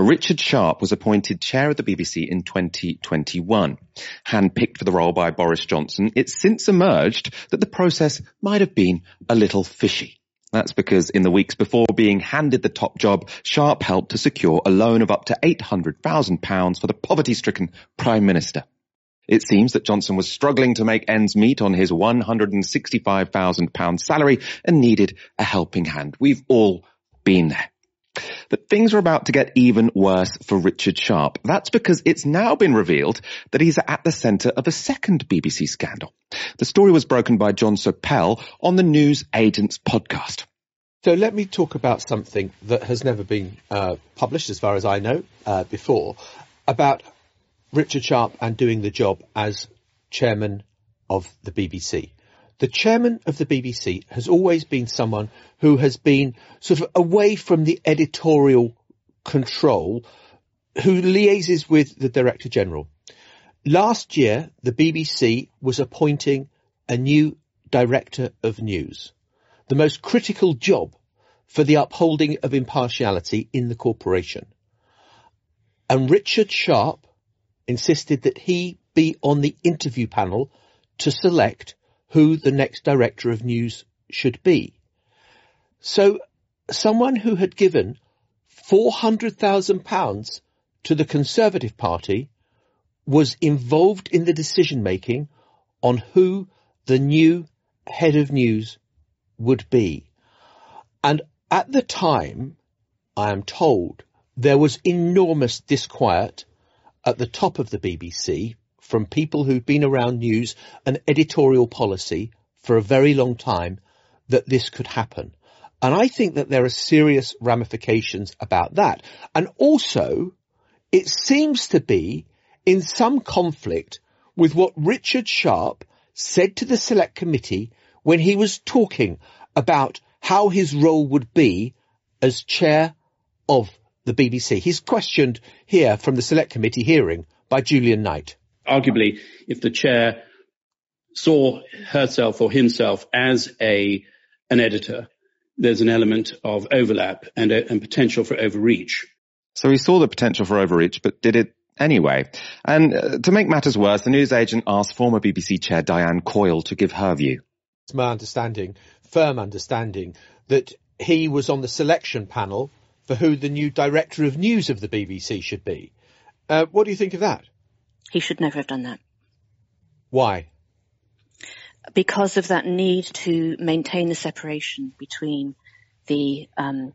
Richard Sharp was appointed chair of the BBC in 2021. Handpicked for the role by Boris Johnson, it's since emerged that the process might have been a little fishy. That's because in the weeks before being handed the top job, Sharp helped to secure a loan of up to £800,000 for the poverty-stricken Prime Minister. It seems that Johnson was struggling to make ends meet on his £165,000 salary and needed a helping hand. We've all been there. But things are about to get even worse for Richard Sharp. That's because it's now been revealed that he's at the centre of a second BBC scandal. The story was broken by Jon Sopel on the News Agents podcast. So let me talk about something that has never been uh, published, as far as I know, uh, before, about Richard Sharp and doing the job as chairman of the BBC. The chairman of the BBC has always been someone who has been sort of away from the editorial control, who liaises with the director general. Last year, the BBC was appointing a new director of news, the most critical job for the upholding of impartiality in the corporation. And Richard Sharp insisted that he be on the interview panel to select who the next director of news should be. So someone who had given £400,000 to the Conservative Party was involved in the decision making on who the new head of news would be. And at the time, I am told, there was enormous disquiet at the top of the BBC from people who've been around news and editorial policy for a very long time that this could happen. And I think that there are serious ramifications about that. And also, it seems to be in some conflict with what Richard Sharp said to the select committee when he was talking about how his role would be as chair of the BBC. He's questioned here from the select committee hearing by Julian Knight arguably, if the chair saw herself or himself as a an editor, there's an element of overlap and, a, and potential for overreach. So he saw the potential for overreach, but did it anyway. And uh, to make matters worse, the News newsagent asked former BBC chair Diane Coyle to give her view. It's my understanding, firm understanding, that he was on the selection panel for who the new director of news of the BBC should be. Uh, what do you think of that? He should never have done that. Why? Because of that need to maintain the separation between the um,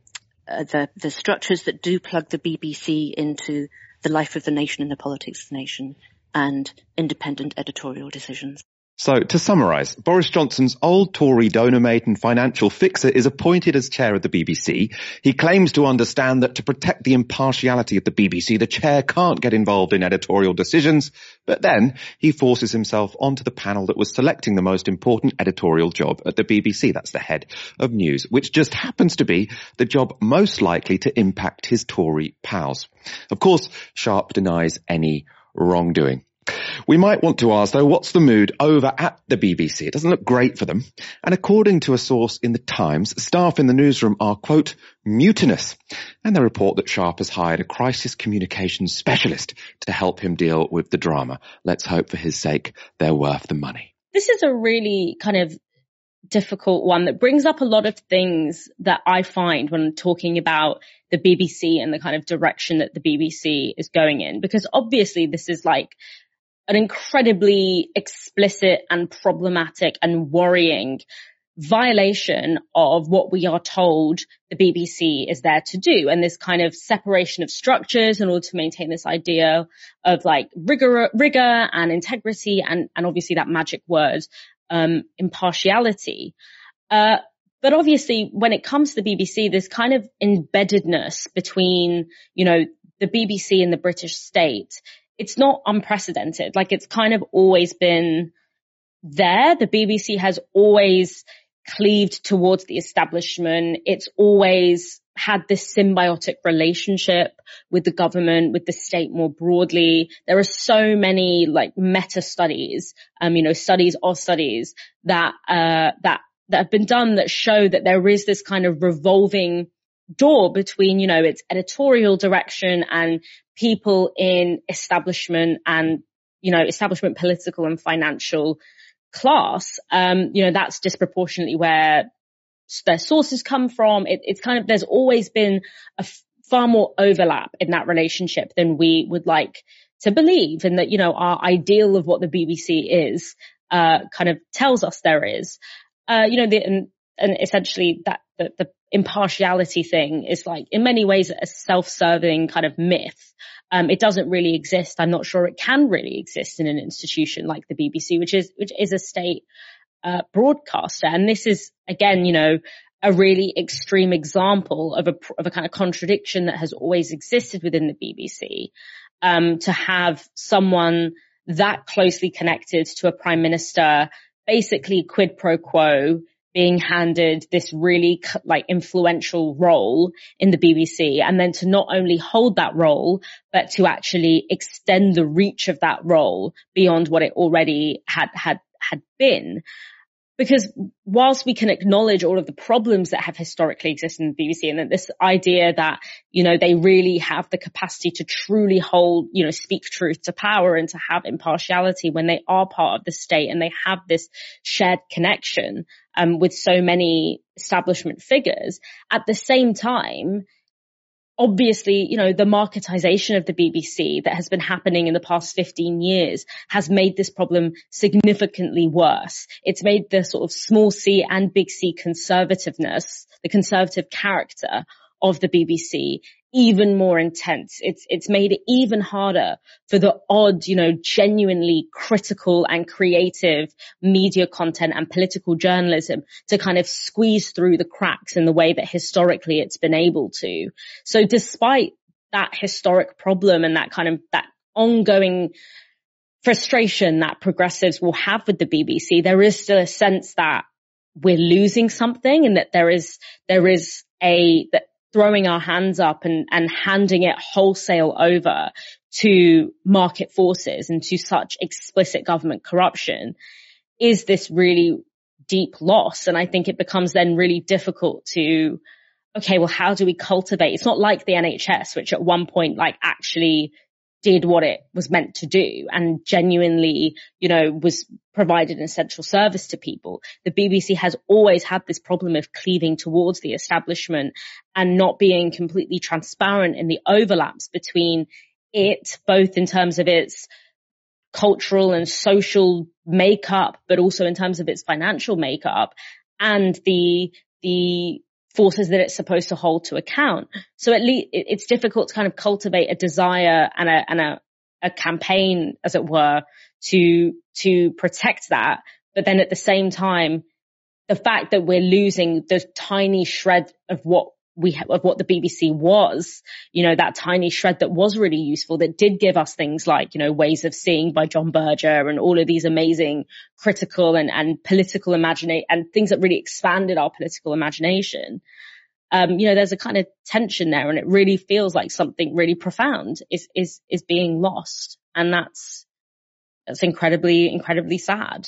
uh, the the structures that do plug the BBC into the life of the nation and the politics of the nation, and independent editorial decisions. So, to summarise, Boris Johnson's old Tory donor mate and financial fixer is appointed as chair of the BBC. He claims to understand that to protect the impartiality of the BBC, the chair can't get involved in editorial decisions, but then he forces himself onto the panel that was selecting the most important editorial job at the BBC. That's the head of news, which just happens to be the job most likely to impact his Tory pals. Of course, Sharp denies any wrongdoing. We might want to ask though, what's the mood over at the BBC? It doesn't look great for them. And according to a source in the Times, staff in the newsroom are, quote, mutinous. And they report that Sharp has hired a crisis communications specialist to help him deal with the drama. Let's hope for his sake they're worth the money. This is a really kind of difficult one that brings up a lot of things that I find when talking about the BBC and the kind of direction that the BBC is going in. Because obviously this is like an incredibly explicit and problematic and worrying violation of what we are told the BBC is there to do and this kind of separation of structures in order to maintain this idea of like rigor, rigor and integrity and, and obviously that magic word, um, impartiality. Uh, but obviously when it comes to the BBC, there's kind of embeddedness between, you know, the BBC and the British state it's not unprecedented. Like it's kind of always been there. The BBC has always cleaved towards the establishment. It's always had this symbiotic relationship with the government, with the state more broadly. There are so many like meta studies, um, you know, studies or studies that, uh, that, that have been done that show that there is this kind of revolving door between, you know, its editorial direction and people in establishment and, you know, establishment political and financial class. Um, you know, that's disproportionately where their sources come from. It, it's kind of, there's always been a f- far more overlap in that relationship than we would like to believe and that, you know, our ideal of what the BBC is, uh, kind of tells us there is. Uh, you know, the, and, and essentially that, the, the impartiality thing is like in many ways a self-serving kind of myth. Um, it doesn't really exist. I'm not sure it can really exist in an institution like the BBC, which is, which is a state, uh, broadcaster. And this is again, you know, a really extreme example of a, of a kind of contradiction that has always existed within the BBC. Um, to have someone that closely connected to a prime minister, basically quid pro quo, being handed this really like influential role in the BBC and then to not only hold that role, but to actually extend the reach of that role beyond what it already had, had, had been because whilst we can acknowledge all of the problems that have historically existed in the BBC and that this idea that, you know, they really have the capacity to truly hold, you know, speak truth to power and to have impartiality when they are part of the state and they have this shared connection, um, with so many establishment figures at the same time, obviously, you know, the marketization of the BBC that has been happening in the past 15 years has made this problem significantly worse. It's made the sort of small c and big C conservativeness, the conservative character of the BBC even more intense. It's, it's made it even harder for the odd, you know, genuinely critical and creative media content and political journalism to kind of squeeze through the cracks in the way that historically it's been able to. So despite that historic problem and that kind of, that ongoing frustration that progressives will have with the BBC, there is still a sense that we're losing something and that there is, there is a, that throwing our hands up and, and handing it wholesale over to market forces and to such explicit government corruption is this really deep loss. And I think it becomes then really difficult to, okay, well, how do we cultivate? It's not like the NHS, which at one point like actually did what it was meant to do and genuinely, you know, was provided an essential service to people. The BBC has always had this problem of cleaving towards the establishment and not being completely transparent in the overlaps between it, both in terms of its cultural and social makeup, but also in terms of its financial makeup and the, the forces that it's supposed to hold to account. So at least it's difficult to kind of cultivate a desire and a, and a, a campaign, as it were, to, to protect that. But then at the same time, the fact that we're losing the tiny shred of what we of what the BBC was, you know, that tiny shred that was really useful that did give us things like, you know, ways of seeing by John Berger and all of these amazing critical and, and political imagination and things that really expanded our political imagination. Um, you know, there's a kind of tension there and it really feels like something really profound is, is, is being lost. And that's, that's incredibly, incredibly sad.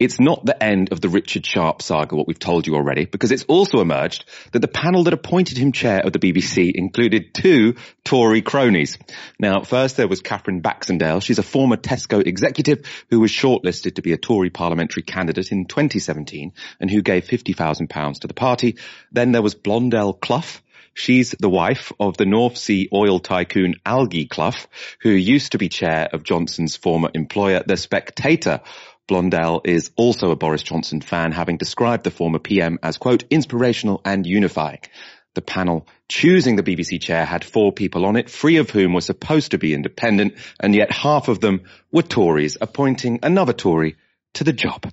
It's not the end of the Richard Sharp saga, what we've told you already, because it's also emerged that the panel that appointed him chair of the BBC included two Tory cronies. Now, first there was Catherine Baxendale. She's a former Tesco executive who was shortlisted to be a Tory parliamentary candidate in 2017 and who gave £50,000 to the party. Then there was Blondel Cluff. She's the wife of the North Sea oil tycoon Algy Cluff, who used to be chair of Johnson's former employer, The Spectator. Blondel is also a Boris Johnson fan, having described the former PM as, quote, inspirational and unifying. The panel choosing the BBC chair had four people on it, three of whom were supposed to be independent, and yet half of them were Tories, appointing another Tory to the job.